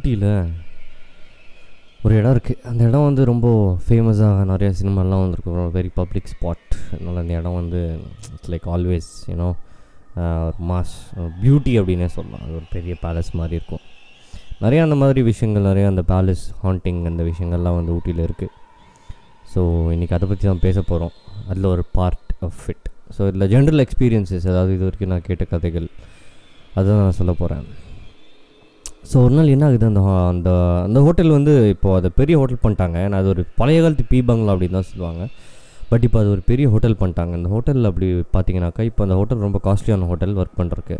ஊட்டியில் ஒரு இடம் இருக்குது அந்த இடம் வந்து ரொம்ப ஃபேமஸாக நிறையா சினிமாலாம் வந்துருக்கு. வெரி பப்ளிக் ஸ்பாட் அதனால் அந்த இடம் வந்து it's like always you know ஒரு மாஸ் பியூட்டி அப்படின்னே சொல்லலாம். அது ஒரு பெரிய பேலஸ் மாதிரி இருக்கும். நிறையா அந்த மாதிரி விஷயங்கள் நிறையா அந்த பேலஸ் ஹாண்டிங் அந்த விஷயங்கள்லாம் வந்து ஊட்டியில் இருக்குது ஸோ இன்றைக்கி அதை பற்றி தான் பேச போகிறோம் அதில் ஒரு பார்ட் ஆஃப் இட் ஸோ இதில் ஜென்ரல் எக்ஸ்பீரியன்ஸஸ் அதாவது இது வரைக்கும் நான் கேட்ட கதைகள் அதுதான் நான் சொல்ல போகிறேன் ஸோ ஒரு நாள் என்ன ஆகுது அந்த அந்த அந்த ஹோட்டல் வந்து இப்போது அதை பெரிய ஹோட்டல் பண்ணிட்டாங்க. அது ஒரு பழைய காலத்து பீ பங்களா அப்படின்னு தான் சொல்லுவாங்க. பட் இப்போ அது ஒரு பெரிய ஹோட்டல் பண்ணிட்டாங்க. அந்த ஹோட்டலில் அப்படி பார்த்தீங்கன்னாக்கா இப்போ அந்த ஹோட்டல் ரொம்ப காஸ்ட்லியான ஹோட்டல் ஒர்க் பண்ணுறக்கு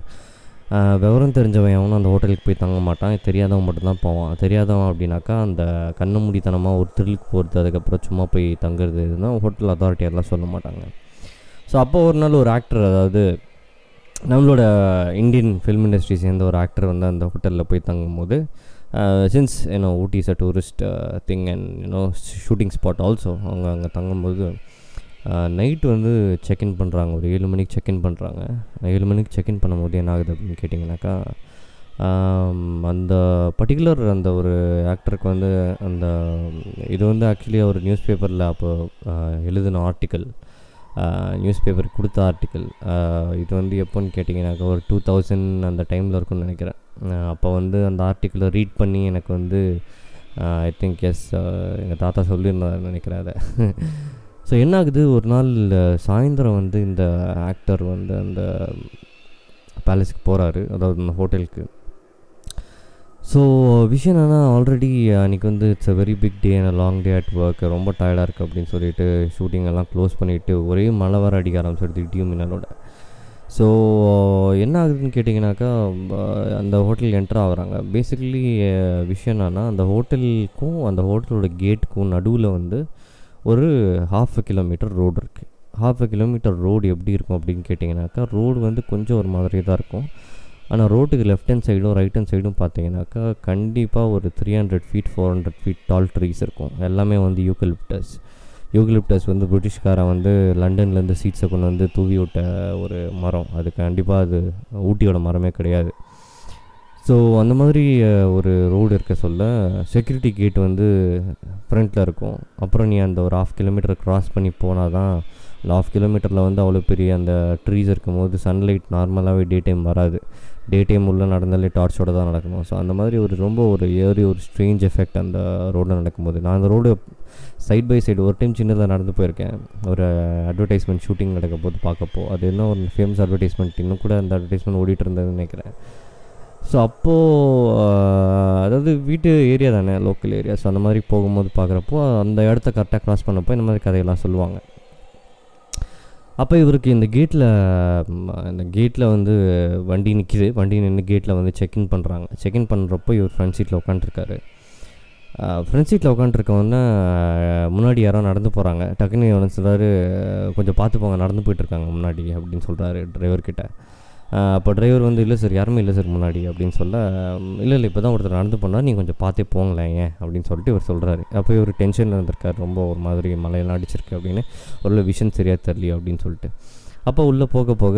விவரம் தெரிஞ்சவன் எவனும் அந்த ஹோட்டலுக்கு போய் தங்க மாட்டான். தெரியாதவன் மட்டும்தான் போவான். தெரியாதவன் அப்படின்னாக்கா அந்த கண்ணு மூடித்தனமாக ஒரு திருளுக்கு போகிறது அதுக்கப்புறம் சும்மா போய் தங்குறது இதுதான் ஹோட்டல் அத்தாரிட்டி எல்லாம் சொல்ல மாட்டாங்க. ஸோ அப்போ ஒரு நாள் ஒரு ஆக்டர் அதாவது நம்மளோட இந்தியன் ஃபிலிம் இண்டஸ்ட்ரி சேர்ந்த ஒரு ஆக்டர் வந்து அந்த ஹோட்டலில் போய் தங்கும்போது since you know Ooty is a tourist thing and you know shooting spot also அவங்க அங்கே தங்கும்போது நைட் வந்து செக்இன் பண்ணுறாங்க ஒரு ஏழு மணிக்கு செக்இன் பண்ணுறாங்க ஏழு மணிக்கு செக்இன் பண்ணும்போது என்ன ஆகுது அப்படின்னு கேட்டிங்கனாக்கா அந்த பர்டிகுலர் அந்த ஒரு ஆக்டருக்கு வந்து அந்த இது வந்து ஆக்சுவலி ஒரு நியூஸ் பேப்பரில் அப்போ எழுதின ஆர்டிக்கல் நியூஸ் பேப்பர் கொடுத்த ஆர்டிக்கல் இது வந்து எப்போன்னு கேட்டிங்கனாக்கா ஒரு டூ தௌசண்ட் அந்த டைமில் இருக்கும்னு நினைக்கிறேன். அப்போ வந்து அந்த ஆர்டிக்கிளை ரீட் பண்ணி எனக்கு வந்து ஐ திங்க் எஸ் எங்கள் தாத்தா சொல்லியிருந்தார் நினைக்கிறேன் அதை. ஸோ என்ன ஆகுது? ஒரு நாள் சாயந்தரம் வந்து இந்த ஆக்டர் வந்து அந்த பேலஸுக்கு போகிறாரு அதாவது அந்த ஹோட்டலுக்கு ஸோ விஷயம் என்னென்னா ஆல்ரெடி uh, அன்றைக்கி வந்து it's a very big day and long day at work ரொம்ப டயர்டாக இருக்குது அப்படின்னு சொல்லிட்டு ஷூட்டிங் எல்லாம் க்ளோஸ் பண்ணிவிட்டு ஒரே மழை வர அடிக்க ஆரம்பிச்சிடுது இடியும் மின்னலோட. ஸோ என்ன ஆகுதுன்னு கேட்டிங்கனாக்கா அந்த ஹோட்டல் என்டர் ஆகுறாங்க. பேசிக்கலி விஷயம் என்னன்னா அந்த ஹோட்டலுக்கும் அந்த ஹோட்டலோட கேட்டுக்கும் நடுவில் வந்து ஒரு ஹாஃப் அ கிலோமீட்டர் ரோடு இருக்குது ஹாஃப் அ கிலோமீட்டர் ரோடு எப்படி இருக்கும் அப்படின்னு கேட்டிங்கனாக்கா ரோடு வந்து கொஞ்சம் ஒரு மாதிரி தான் இருக்கும். ஆனால் ரோட்டுக்கு லெஃப்ட் ஹேண்ட் சைடும் ரைட் ஹேண்ட் சைடும் பார்த்தீங்கன்னாக்கா கண்டிப்பாக ஒரு three hundred feet four hundred feet tall trees இருக்கும். எல்லாமே வந்து யூக்கலிப்டஸ் யூக்கலிப்டஸ் வந்து பிரிட்டிஷ்காரன் வந்து லண்டன்லேருந்து சீட்ஸை கொண்டு வந்து தூவி விட்ட ஒரு மரம். அது கண்டிப்பாக அது ஊட்டியோட மரமே கிடையாது. ஸோ அந்த மாதிரி ஒரு ரோடு இருக்க சொல்ல செக்யூரிட்டி கேட் வந்து ஃப்ரண்ட்டில் இருக்கும். அப்புறம் நீ அந்த ஒரு ஆஃப் கிலோமீட்டர் க்ராஸ் பண்ணி போனால் தான் அந்த ஆஃப் கிலோமீட்டரில் வந்து அவ்வளோ பெரிய அந்த ட்ரீஸ் இருக்கும்போது சன்லைட் நார்மலாகவே டே டைம் வராது. டே டைம் உள்ளே நடந்தாலே டார்ச்சோடு தான் நடக்கணும். ஸோ அந்த மாதிரி ஒரு ரொம்ப ஒரு ஏறி ஒரு ஸ்ட்ரேஞ்ச் எஃபெக்ட் அந்த ரோடில் நடக்கும்போது. நான் அந்த ரோடு சைட் பை சைடு ஒரு டைம் சின்னதாக நடந்து போயிருக்கேன். ஒரு அட்வர்டைஸ்மெண்ட் ஷூட்டிங் நடக்க போது பார்க்கப்போ. அது என்ன ஒரு ஃபேமஸ் அட்வர்டைஸ்மெண்ட் இன்னும் கூட அந்த அட்வர்டைஸ்மெண்ட் ஓடிட்டு இருந்ததுன்னு நினைக்கிறேன். ஸோ அப்போது அதாவது வீட்டு ஏரியா தானே லோக்கல் ஏரியா ஸோ அந்த மாதிரி போகும்போது பார்க்குறப்போ அந்த இடத்த கரெக்டாக க்ராஸ் பண்ணப்போ இந்த மாதிரி கதையெல்லாம் சொல்லுவாங்க. அப்போ இவருக்கு இந்த கேட்டில் இந்த கேட்டில் வந்து வண்டி நிற்கிது வண்டி நின்று கேட்டில் வந்து செக்இன் பண்ணுறாங்க செக்இன் பண்ணுறப்போ இவர் ஃப்ரண்ட் சீட்டில் உட்காந்துருக்காரு ஃப்ரண்ட் சீட்டில் உட்காந்துருக்கவொன்னே முன்னாடி யாரோ நடந்து போகிறாங்க டக்குன்னு இவன் சொல்கிறாரு கொஞ்சம் பார்த்து போங்க நடந்து போயிட்டுருக்காங்க முன்னாடி அப்படின்னு சொல்கிறாரு டிரைவர்கிட்ட அப்போ டிரைவர் வந்து இல்லை சார் யாருமே இல்லை சார் முன்னாடி அப்படின்னு சொல்ல இல்லை இல்லை இப்போ தான் ஒருத்தர் நடந்து போனால் நீங்கள் கொஞ்சம் பார்த்தே போங்களேன் ஏன்? அப்படின்னு சொல்லிட்டு இவர் சொல்கிறாரு அப்போ இவர் டென்ஷனில் இருந்திருக்காரு. ரொம்ப ஒரு மாதிரி மழையெல்லாம் அடிச்சிருக்கு அப்படின்னு. ஒரு விஷன் சரியாக தெரியல அப்படின்னு சொல்லிட்டு. அப்போ உள்ளே போக போக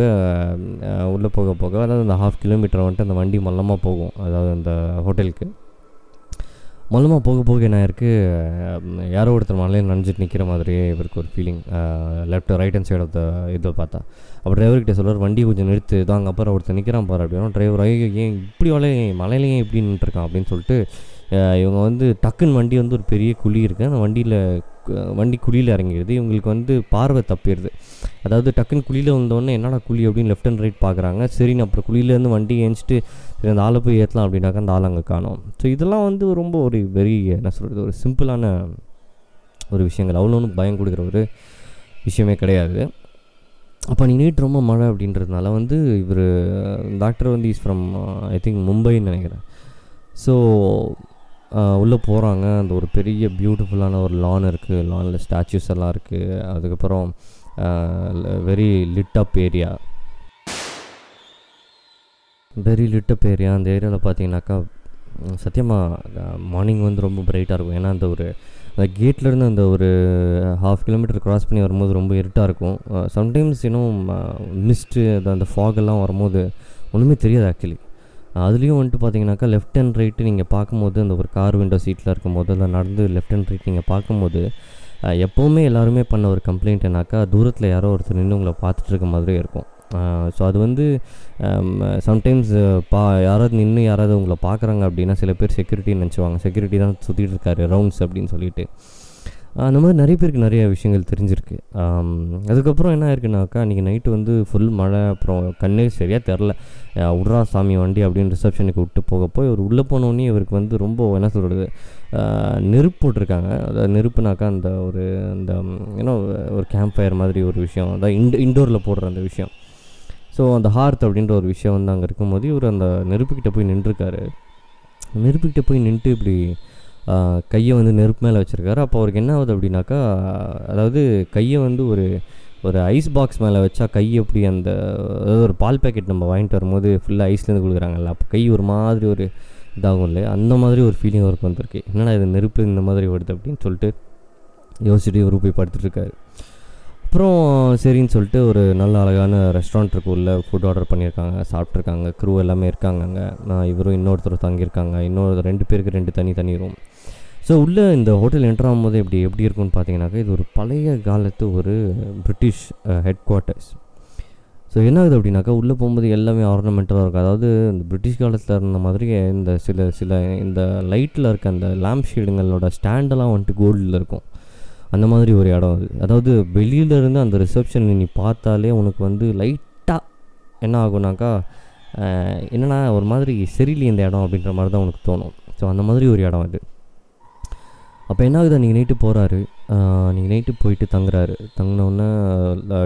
உள்ளே போக போக அதாவது அந்த ஹாஃப் கிலோமீட்டர் வந்துட்டு அந்த வண்டி மல்லமாக போகும். அதாவது அந்த ஹோட்டலுக்கு மொல்லமாக போக போக என்ன இருக்குது யாரோ ஒருத்தர் மலையில் நனைஞ்சிட்டு நிற்கிற மாதிரியே இவருக்கு ஒரு feeling left right hand side of the இதை பார்த்தா. அப்போ டிரைவர்கிட்ட சொல்கிறார் வண்டி கொஞ்சம் நிறுத்து இதான் அங்கே அப்புறம் ஒருத்தர் நிற்கிறான் பாரு அப்படின்னா. டிரைவர் ஐயோ ஏன் இப்படி வலை மலையிலேயே ஏன் இப்படி நின்றுருக்கான் அப்படின்னு சொல்லிட்டு இவங்க வந்து டக்குன்னு வண்டி வந்து ஒரு பெரிய குழி இருக்குது அந்த வண்டியில் வண்டி குழியில் இறங்கிடுது. இவங்களுக்கு வந்து பார்வை தப்பிடுது. அதாவது டக்குன்னு குழியில் வந்தோடனே என்னடா குழி? அப்படின்னு லெஃப்ட் அண்ட் ரைட் பார்க்குறாங்க சரின்னு அப்புறம் குழியிலேருந்து வண்டி ஏஞ்சிட்டு சரி அந்த ஆளை போய் ஏற்றலாம் அப்படின்னாக்கா அந்த ஆள் அங்கே காணும். ஸோ இதெல்லாம் வந்து ரொம்ப ஒரு வெரி என்ன சொல்கிறது ஒரு சிம்பிளான ஒரு விஷயங்கள். அவ்வளோ ஒன்றும் பயம் கொடுக்குற ஒரு விஷயமே கிடையாது. அப்போ நீ நீட் ரொம்ப மழை அப்படின்றதுனால வந்து இவர் டாக்டர் வந்து இஸ் ஃப்ரம் ஐ திங்க் மும்பைன்னு நினைக்கிறேன். ஸோ உள்ளே போகிறாங்க அந்த ஒரு பெரிய பியூட்டிஃபுல்லான ஒரு லான் இருக்குது லானில் ஸ்டாச்சுஸ் எல்லாம் இருக்குது அதுக்கப்புறம் very lit up area very lit up area அந்த ஏரியாவில் பார்த்தீங்கன்னாக்கா சத்தியமாக மார்னிங் வந்து ரொம்ப பிரைட்டாக இருக்கும். ஏன்னா அந்த ஒரு அந்த கேட்லேருந்து அந்த ஒரு ஹாஃப் கிலோமீட்டர் கிராஸ் பண்ணி வரும்போது ரொம்ப இருட்டாக இருக்கும். சம்டைம்ஸ் இன்னும் மிஸ்ட்டு அந்த அந்த fog எல்லாம் வரும்போது ஒன்றுமே தெரியாது ஆக்சுவலி அதுலேயும் வந்துட்டு பார்த்தீங்கன்னாக்கா லெஃப்ட் அண்ட் ரைட்டு நீங்கள் பார்க்கும்போது அந்த ஒரு கார் விண்டோ சீட்டில் இருக்கும்போது அதில் நடந்து லெஃப்ட் அண்ட் ரைட் நீங்கள் பார்க்கும்போது எப்போவுமே எல்லாருமே பண்ண ஒரு கம்ப்ளைண்ட் என்னாக்கா தூரத்தில் யாரோ ஒருத்தர் நின்று உங்களை பார்த்துட்டு இருக்க மாதிரி இருக்கும். ஸோ அது வந்து சம்டைம்ஸ் பா யாராவது நின்று யாராவது உங்களை பார்க்குறாங்க அப்படின்னா சில பேர் செக்யூரிட்டின்னு நினச்சிவாங்க. செக்யூரிட்டி தான் சுற்றிட்டு இருக்காரு ரவுண்ட்ஸ் அப்படின்னு சொல்லிட்டு. அந்த மாதிரி நிறைய பேருக்கு நிறைய விஷயங்கள் தெரிஞ்சிருக்கு. அதுக்கப்புறம் என்ன ஆயிருக்குனாக்கா அன்றைக்கி நைட்டு வந்து ஃபுல் மழை அப்புறம் கண்ணே சரியாக தெரில உட்ரா சாமி வண்டி அப்படின்னு ரிசப்ஷனுக்கு விட்டு போக போய் இவர் உள்ளே போனோடனே இவருக்கு வந்து ரொம்ப என்ன சொல்கிறது நெருப்பு போட்டிருக்காங்க. அதாவது நெருப்புனாக்கா அந்த ஒரு அந்த ஏன்னா ஒரு கேம்ப் ஃபயர் மாதிரி ஒரு விஷயம். அதான் இண்டோ இண்டோரில் போடுற அந்த விஷயம். ஸோ அந்த ஹார்த் அப்படின்ற ஒரு விஷயம் வந்து அங்கே இருக்கும்போது இவர் அந்த நெருப்புக்கிட்ட போய் நின்றுருக்காரு. நெருப்புக்கிட்ட போய் நின்றுட்டு இப்படி கையை வந்து நெருப்பு மேலே வச்சுருக்காரு. அப்போ அவருக்கு என்ன ஆகுது அப்படின்னாக்கா அதாவது கையை வந்து ஒரு ஒரு ஐஸ் பாக்ஸ் மேலே வச்சா கை எப்படி அந்த அதாவது ஒரு பால் பேக்கெட் நம்ம வாங்கிட்டு வரும்போது ஃபுல்லாக ஐஸ்லேருந்து கொடுக்குறாங்கல்ல அப்போ கை ஒரு மாதிரி ஒரு இதாகும் இல்லையா? அந்த மாதிரி ஒரு ஃபீலிங் அவருக்கு வந்திருக்கு. என்னடா இது நெருப்பு இந்த மாதிரி வருது அப்படின்னு சொல்லிட்டு யோசிச்சுட்டு இவர் போய் படுத்துட்டுருக்காரு அப்புறம் சரின்னு சொல்லிட்டு ஒரு நல்ல அழகான ரெஸ்டாரண்ட் இருக்கு உள்ள ஃபுட் ஆர்டர் பண்ணியிருக்காங்க சாப்பிட்ருக்காங்க க்ரூ எல்லாமே இருக்காங்க அங்கே நான் இவரும் இன்னொருத்தர் தங்கியிருக்காங்க. இன்னொரு ரெண்டு பேருக்கு ரெண்டு தனி தனி ரூம் ஸோ உள்ளே இந்த ஹோட்டல் என்டர் ஆகும்போது எப்படி எப்படி இருக்கும்னு பார்த்தீங்கன்னாக்கா இது ஒரு பழைய காலத்து ஒரு பிரிட்டிஷ் ஹெட் குவார்ட்டர்ஸ் ஸோ என்ன ஆகுது அப்படின்னாக்கா உள்ளே போகும்போது எல்லாமே ஆர்னமெண்ட்டாக இருக்கும். அதாவது இந்த பிரிட்டிஷ் காலத்தில் இருந்த மாதிரி இந்த சில சில இந்த லைட்டில் இருக்க அந்த லேம்ப் ஷேடுங்களோட ஸ்டாண்டெல்லாம் வந்துட்டு கோல்டில் இருக்கும். அந்த மாதிரி ஒரு இடம் அது. அதாவது வெளியிலேருந்து அந்த ரிசப்ஷன் நீ பார்த்தாலே உனக்கு வந்து லைட்டாக என்ன ஆகுனாக்கா என்னென்னா என்னன்னா ஒரு மாதிரி சரியில்லை இந்த இடம் அப்படின்ற மாதிரி தான் உனக்கு தோணும். ஸோ அந்த மாதிரி ஒரு இடம் அது. அப்போ என்ன ஆகுது? நீங்கள் நைட்டு போகிறாரு நீங்கள் நைட்டு போயிட்டு தங்குறாரு. தங்கினோடனே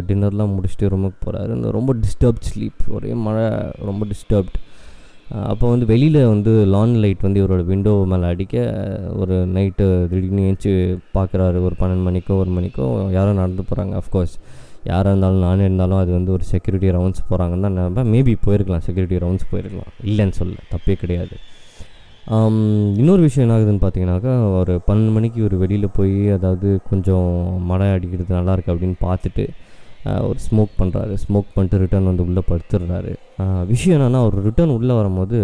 டின்னர்லாம் முடிச்சுட்டு ரூமுக்கு போகிறாரு இந்த ரொம்ப டிஸ்டர்ப்ட் ஸ்லீப் ஒரே மழை ரொம்ப டிஸ்டர்ப்டு அப்போ வந்து வெளியில் வந்து லான் லைட் வந்து இவரோட விண்டோ மேலே அடிக்க ஒரு நைட்டு திடீர்னு ஏஞ்சி பார்க்குறாரு ஒரு பன்னெண்டு மணிக்கோ ஒரு மணிக்கோ யாரோ நடந்து போகிறாங்க அஃப்கோர்ஸ் யாராக இருந்தாலும் நானே இருந்தாலும் அது வந்து ஒரு செக்யூரிட்டி ரவுண்ட்ஸ் போகிறாங்கன்னு தான் நினைப்பேன் மேபி போயிருக்கலாம் செக்யூரிட்டி ரவுண்ட்ஸ் போயிருக்கலாம். இல்லைன்னு சொல்ல தப்பே கிடையாது. இன்னொரு விஷயம் என்ன ஆகுதுன்னு பார்த்தீங்கன்னாக்கா ஒரு பன்னெண்டு மணிக்கு ஒரு வெளியில் போய் அதாவது கொஞ்சம் மழை அடிக்கிறது நல்லாயிருக்கு அப்படின்னு பார்த்துட்டு ஒரு ஸ்மோக் பண்ணுறாரு ஸ்மோக் பண்ணிட்டு ரிட்டர்ன் வந்து உள்ளே படுத்துடுறாரு. விஷயம் என்னென்னா அவர் ரிட்டர்ன் உள்ளே வரும்போது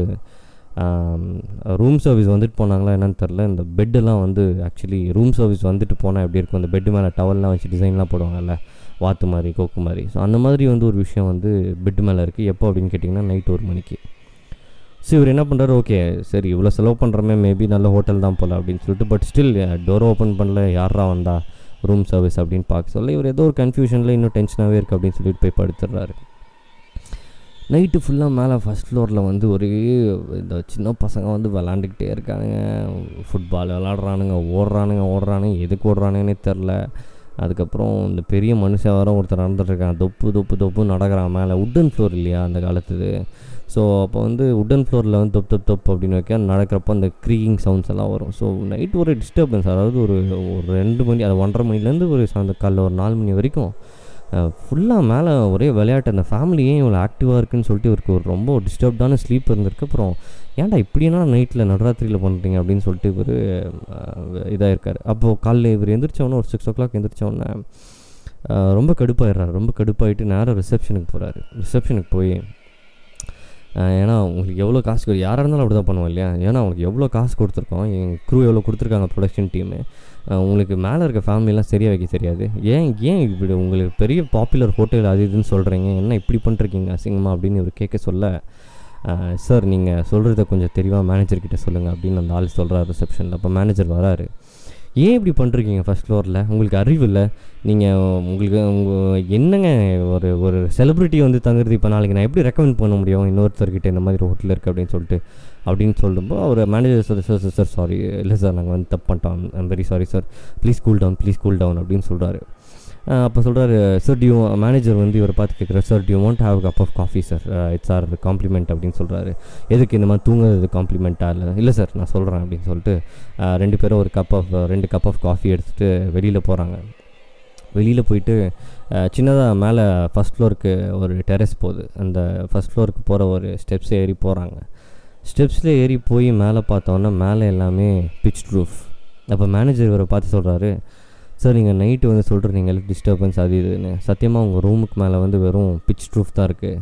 ரூம் சர்வீஸ் வந்துட்டு போனாங்களா என்னன்னு தெரில இந்த பெட்டெல்லாம் வந்து ஆக்சுவலி ரூம் சர்வீஸ் வந்துட்டு போனால் எப்படி இருக்கும்? அந்த பெட்டு மேலே டவல்லாம் வச்சு டிசைன்லாம் போடுவாங்கல்ல? வாத்து மாதிரி கோக்கு மாதிரி. ஸோ அந்த மாதிரி வந்து ஒரு விஷயம் வந்து பெட்டு மேலே இருக்குது எப்போ அப்படின்னு கேட்டிங்கன்னா நைட் ஒரு மணிக்கு. ஸோ இவர் என்ன பண்ணுறாரு ஓகே சரி இவ்வளோ செலவு பண்ணுறமே மேபி நல்ல ஹோட்டல் தான் போல் அப்படின்னு சொல்லிட்டு பட் ஸ்டில் டோர் ஓப்பன் பண்ணல. யாரா வந்தா? ரூம் சர்வீஸ் அப்படின்னு பார்க்க சொல்ல இவர் ஏதோ ஒரு கன்ஃபியூஷனில் இன்னும் டென்ஷனாகவே இருக்குது அப்படின்னு சொல்லிட்டு போய் படுத்துடுறாரு. நைட்டு ஃபுல்லாக மேலே ஃபஸ்ட் ஃப்ளோரில் வந்து ஒரே இந்த சின்ன பசங்க வந்து விளாண்டுக்கிட்டே இருக்கானுங்க. ஃபுட்பால் விளாட்றானுங்க ஓடுறானுங்க ஓடுறானுங்க எதுக்கு ஓடுறானுங்கன்னே தெரில அதுக்கப்புறம் இந்த பெரிய மனுஷன் வர ஒருத்தர் நடந்துட்டுருக்கான். தொப்பு தொப்பு தொப்பு நடக்கிறான். மேலே உட்டன் ஃப்ளோர் இல்லையா அந்த காலத்துது ஸோ அப்போ வந்து உட்டன் ஃப்ளோரில் வந்து தொப் தொப் தொப் அப்படின்னு வைக்க நடக்கிறப்போ அந்த க்ரீக்கிங் சவுண்ட்ஸ் எல்லாம் வரும். ஸோ நைட் ஒரு டிஸ்டர்பன்ஸ் அதாவது ஒரு ஒரு ரெண்டு மணி அது ஒன்றரை மணிலேருந்து ஒரு சாயந்தர காலைல ஒரு நாலு மணி வரைக்கும் ஃபுல்லாக மேலே ஒரே விளையாட்டு. அந்த ஃபேமிலி ஏன் இவ்வளோ ஆக்டிவாக இருக்குன்னு சொல்லிட்டு இவருக்கு ஒரு ரொம்ப டிஸ்டர்ப்டான ஸ்லீப் இருந்திருக்கு. அப்புறம் ஏன்டா இப்படியெல்லாம் நைட்டில் நடராத்திரியில் பண்ணுறீங்க அப்படின்னு சொல்லிட்டு இவர் இதாக இருக்கார் அப்போது காலைல இவர் எந்திரிச்சோன்னே ஒரு சிக்ஸ் ஓ கிளாக் எந்திரிச்சோன்னே ரொம்ப கடுப்பாயிடுறாரு. ரொம்ப கடுப்பாயிட்டு நேராக ரிசப்ஷனுக்கு போகிறாரு ரிசப்ஷனுக்கு போய் ஏன்னா உங்களுக்கு எவ்வளோ காசு யாராக இருந்தாலும் அப்படி தான் பண்ணுவோம் இல்லையா? ஏன்னா அவங்களுக்கு எவ்வளோ காசு கொடுத்துருக்கோம். எங்கள் க்ரூ எவ்வளோ கொடுத்துருக்காங்க ப்ரொடக்ஷன் டீமு உங்களுக்கு மேலே இருக்க ஃபேமிலிலாம் சரியாக வைக்க தெரியாது. ஏன் ஏன் இப்படி உங்களுக்கு பெரிய பாப்புலர் ஹோட்டல் அது இதுன்னு சொல்கிறீங்க என்ன இப்படி பண்ணிருக்கீங்க அசிங்கமாக அப்படின்னு இவர் கேட்க சொல்ல சார் நீங்கள் சொல்கிறத கொஞ்சம் தெளிவாக மேனேஜர்கிட்ட சொல்லுங்கள் அப்படின்னு அந்த ஆள் சொல்கிறார் ரிசப்ஷனில் அப்போ மேனேஜர் வராரு. ஏன் இப்படி பண்ணுறீங்க ஃபஸ்ட் ஃப்ளோரில் உங்களுக்கு அறிவு இல்லை. நீங்கள் உங்களுக்கு உங்கள் என்னங்க ஒரு ஒரு செலிப்ரிட்டி வந்து தங்குறது இப்போ நாளைக்கு? நான் எப்படி ரெக்கமெண்ட் பண்ண முடியும்? இன்னொருத்தர்கிட்ட இந்த மாதிரி ஹோட்டல் இருக்குது அப்படின்னு சொல்லிட்டு அப்படின்னு சொல்லும்போது அவர் manager sir sir sir sir sorry இல்லை சார் நாங்கள் வந்து தப்பு பண்ணிட்டோம். I'm very sorry sir please cool down please cool down அப்படின்னு சொல்கிறாரு அப்போ சொல்கிறாரு சார் டியூ மேனேஜர் வந்து இவரை பார்த்து கேட்குறாரு sir do you want have cup of coffee sir it's our compliment அப்படின்னு சொல்கிறாரு எதுக்கு இந்த மாதிரி தூங்குறது? காம்ப்ளிமெண்ட்டாக இல்லை இல்லை சார் நான் சொல்கிறேன் அப்படின்னு சொல்லிட்டு ரெண்டு பேரும் ஒரு கப் ஆஃப் ரெண்டு கப் ஆஃப் காஃபி எடுத்துகிட்டு வெளியில் போகிறாங்க வெளியில் போயிட்டு சின்னதாக மேலே ஃபஸ்ட் ஃப்ளோருக்கு ஒரு டெரஸ் போகுது. அந்த ஃபஸ்ட் ஃப்ளோருக்கு போகிற ஒரு ஸ்டெப்ஸ் ஏறி போகிறாங்க ஸ்டெப்ஸில் ஏறி போய் மேலே பார்த்தோன்னா மேலே எல்லாமே பிச் ரூஃப் அப்போ மேனேஜர் இவரை பார்த்து சொல்கிறாரு சார் நீங்கள் நைட்டு வந்து சொல்கிறீங்க டிஸ்டர்பன்ஸ் அது இதுன்னு. சத்தியமாக உங்கள் ரூமுக்கு மேலே வந்து வெறும் பிச் ட்ரூஃப் தான் இருக்குது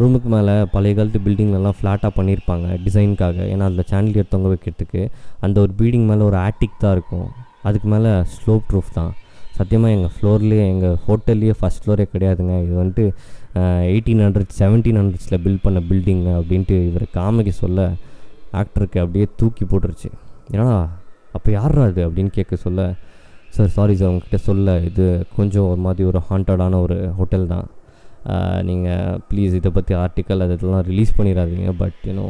ரூமுக்கு மேலே பழைய காலத்து பில்டிங்லலாம் ஃப்ளாட்டாக பண்ணியிருப்பாங்க டிசைனுக்காக ஏன்னா அதில் சேனலியர் தொங்க வைக்கிறதுக்கு அந்த ஒரு பில்டிங் மேலே ஒரு ஆட்டிக் தான் இருக்கும். அதுக்கு மேலே ஸ்லோப் ப்ரூஃப் தான். சத்தியமாக எங்கள் ஃப்ளோர்லேயே எங்கள் ஹோட்டல்லையே ஃபஸ்ட் ஃப்ளோரே கிடையாதுங்க. இது வந்துட்டு எயிட்டீன் ஹண்ட்ரட் செவன்டீன் ஹண்ட்ரட்ஸில் பில்ட் பண்ண பில்டிங் அப்படின்ட்டு இவர் காமெடி சொல்ல ஆக்டருக்கு அப்படியே தூக்கி போட்டுருச்சு. ஏன்னா அப்போ யாரா அது அப்படின்னு கேட்க சொல்ல சார் சாரி சார் உங்ககிட்ட சொல்ல இது கொஞ்சம் ஒரு மாதிரி ஒரு ஹாண்டடான ஒரு ஹோட்டல் தான். நீங்கள் ப்ளீஸ் இதை பற்றி ஆர்டிக்கல் அது இதெல்லாம் ரிலீஸ் பண்ணிடாதீங்க but you know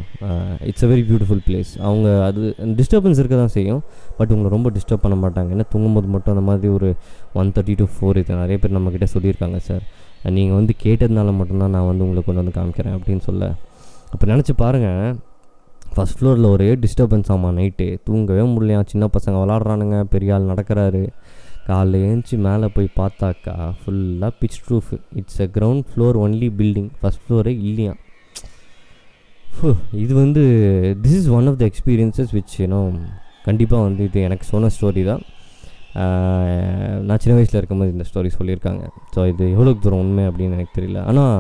it's a very beautiful place அவங்க அது டிஸ்டர்பன்ஸ் இருக்க தான் செய்யும் பட் உங்களை ரொம்ப டிஸ்டர்ப் பண்ண மாட்டாங்க. ஏன்னா தூங்கும்போது மட்டும் அந்த மாதிரி ஒரு ஒன் தேர்ட்டி டு ஃபோர் இது நிறைய பேர் நம்மக்கிட்ட சொல்லியிருக்காங்க சார் நீங்கள் வந்து கேட்டதுனால மட்டும்தான் நான் வந்து உங்களை கொண்டு வந்து காமிக்கிறேன் அப்படின்னு சொல்ல. அப்போ நினச்சி பாருங்கள் ஃபஸ்ட் ஃப்ளோரில் ஒரே டிஸ்டர்பன்ஸ் ஆமாம் நைட்டு தூங்கவே முடியலையா? சின்ன பசங்க விளாட்றானுங்க பெரிய ஆள் நடக்கிறாரு. காலைல ஏஞ்சி மேலே போய் பார்த்தாக்கா ஃபுல்லாக pitch proof it's a ground floor only building first ஃப்ளோரே இல்லையா? இது வந்து this is one of the experiences which you know கண்டிப்பாக வந்து இது எனக்கு சொன்ன ஸ்டோரி தான். நான் சின்ன வயசில் இருக்கும்போது இந்த ஸ்டோரி சொல்லியிருக்காங்க. ஸோ இது எவ்வளோக்கு தூரம் உண்மை அப்படின்னு எனக்கு தெரியல. ஆனால்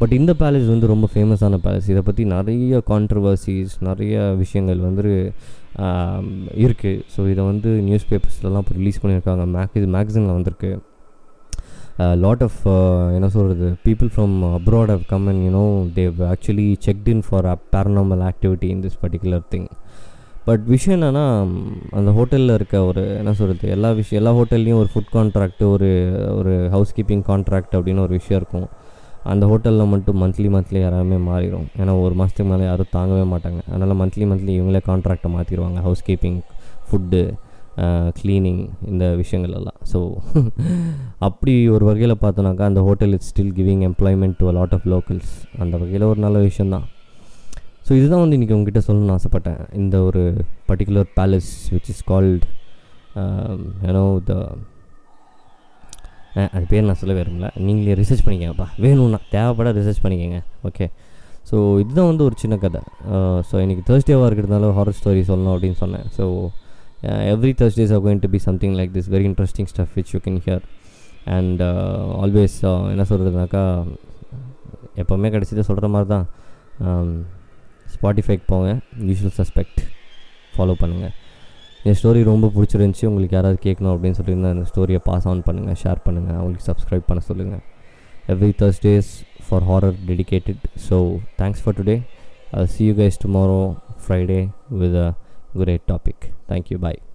பட் இந்த பேலஸ் வந்து ரொம்ப ஃபேமஸான பேலஸ் இதை பற்றி நிறைய கான்ட்ரவர்சிஸ் நிறைய விஷயங்கள் வந்து இருக்குது ஸோ இதை வந்து நியூஸ் பேப்பர்ஸ்லலாம் இப்போ ரிலீஸ் பண்ணியிருக்காங்க. மேக் இது மேக்சினில் வந்திருக்கு. லாட் ஆஃப் uh, என்ன சொல்கிறது people from abroad have come and you know they actually checked in for paranormal activity in this particular thing but விஷயம் என்னென்னா அந்த ஹோட்டலில் இருக்க ஒரு என்ன சொல்கிறது எல்லா விஷயம் எல்லா ஹோட்டல்லையும் ஒரு ஃபுட் கான்ட்ராக்ட் ஒரு ஒரு ஹவுஸ் கீப்பிங் கான்ட்ராக்ட் அப்படின்னு ஒரு விஷயம் இருக்கும். அந்த ஹோட்டலில் மட்டும் மந்த்லி மந்த்லி யாராலுமே மாறிடும் ஏன்னா ஒரு மாதத்துக்கு மேலே யாரும் தாங்கவே மாட்டாங்க. அதனால் மந்த்லி மந்த்லி இவங்களே கான்ட்ராக்டை மாற்றிடுவாங்க ஹவுஸ் கீப்பிங் ஃபுட்டு க்ளீனிங் இந்த விஷயங்கள் எல்லாம். ஸோ அப்படி ஒரு வகையில் பார்த்தோன்னாக்கா அந்த hotel it's still giving employment to lot of locals அந்த வகையில் ஒரு நல்ல விஷயந்தான் ஸோ இதுதான் வந்து இன்றைக்கி உங்ககிட்ட சொல்லணும்னு ஆசைப்பட்டேன். இந்த ஒரு particular palace which is called you know the அது பேர் நான் சொல்ல விரும்பல. நீங்களே ரிசர்ச் பண்ணிக்கங்கப்பா. வேணும்னா தேவைப்பட ரிசர்ச் பண்ணிக்கங்க. ஓகே ஸோ இதுதான் வந்து ஒரு சின்ன கதை. ஸோ இன்றைக்கி தேர்ஸ்டேவாக இருக்கிறதுனால ஹாரர் ஸ்டோரி சொல்லணும் அப்படின்னு சொன்னேன். So every Thursdays are going to be something like this very interesting stuff which you can hear and always என்ன சொல்கிறதுனாக்கா எப்போவுமே கிடச்சிட்டு சொல்கிற மாதிரி தான் ஸ்பாட்டிஃபைக்கு போங்க. யூஷுவல் சஸ்பெக்ட் ஃபாலோ பண்ணுங்கள் என் ஸ்டோரி ரொம்ப பிடிச்சிருந்துச்சி. உங்களுக்கு யாராவது கேட்கணும் அப்படின்னு சொல்லியிருந்தா அந்த ஸ்டோரியை பாஸ் ஆன் பண்ணுங்கள் ஷேர் பண்ணுங்கள் அவங்களுக்கு சப்ஸ்கிரைப் பண்ண சொல்லுங்கள் every Thursdays for horror dedicated so thanks for today see you guys tomorrow Friday with a great topic thank you bye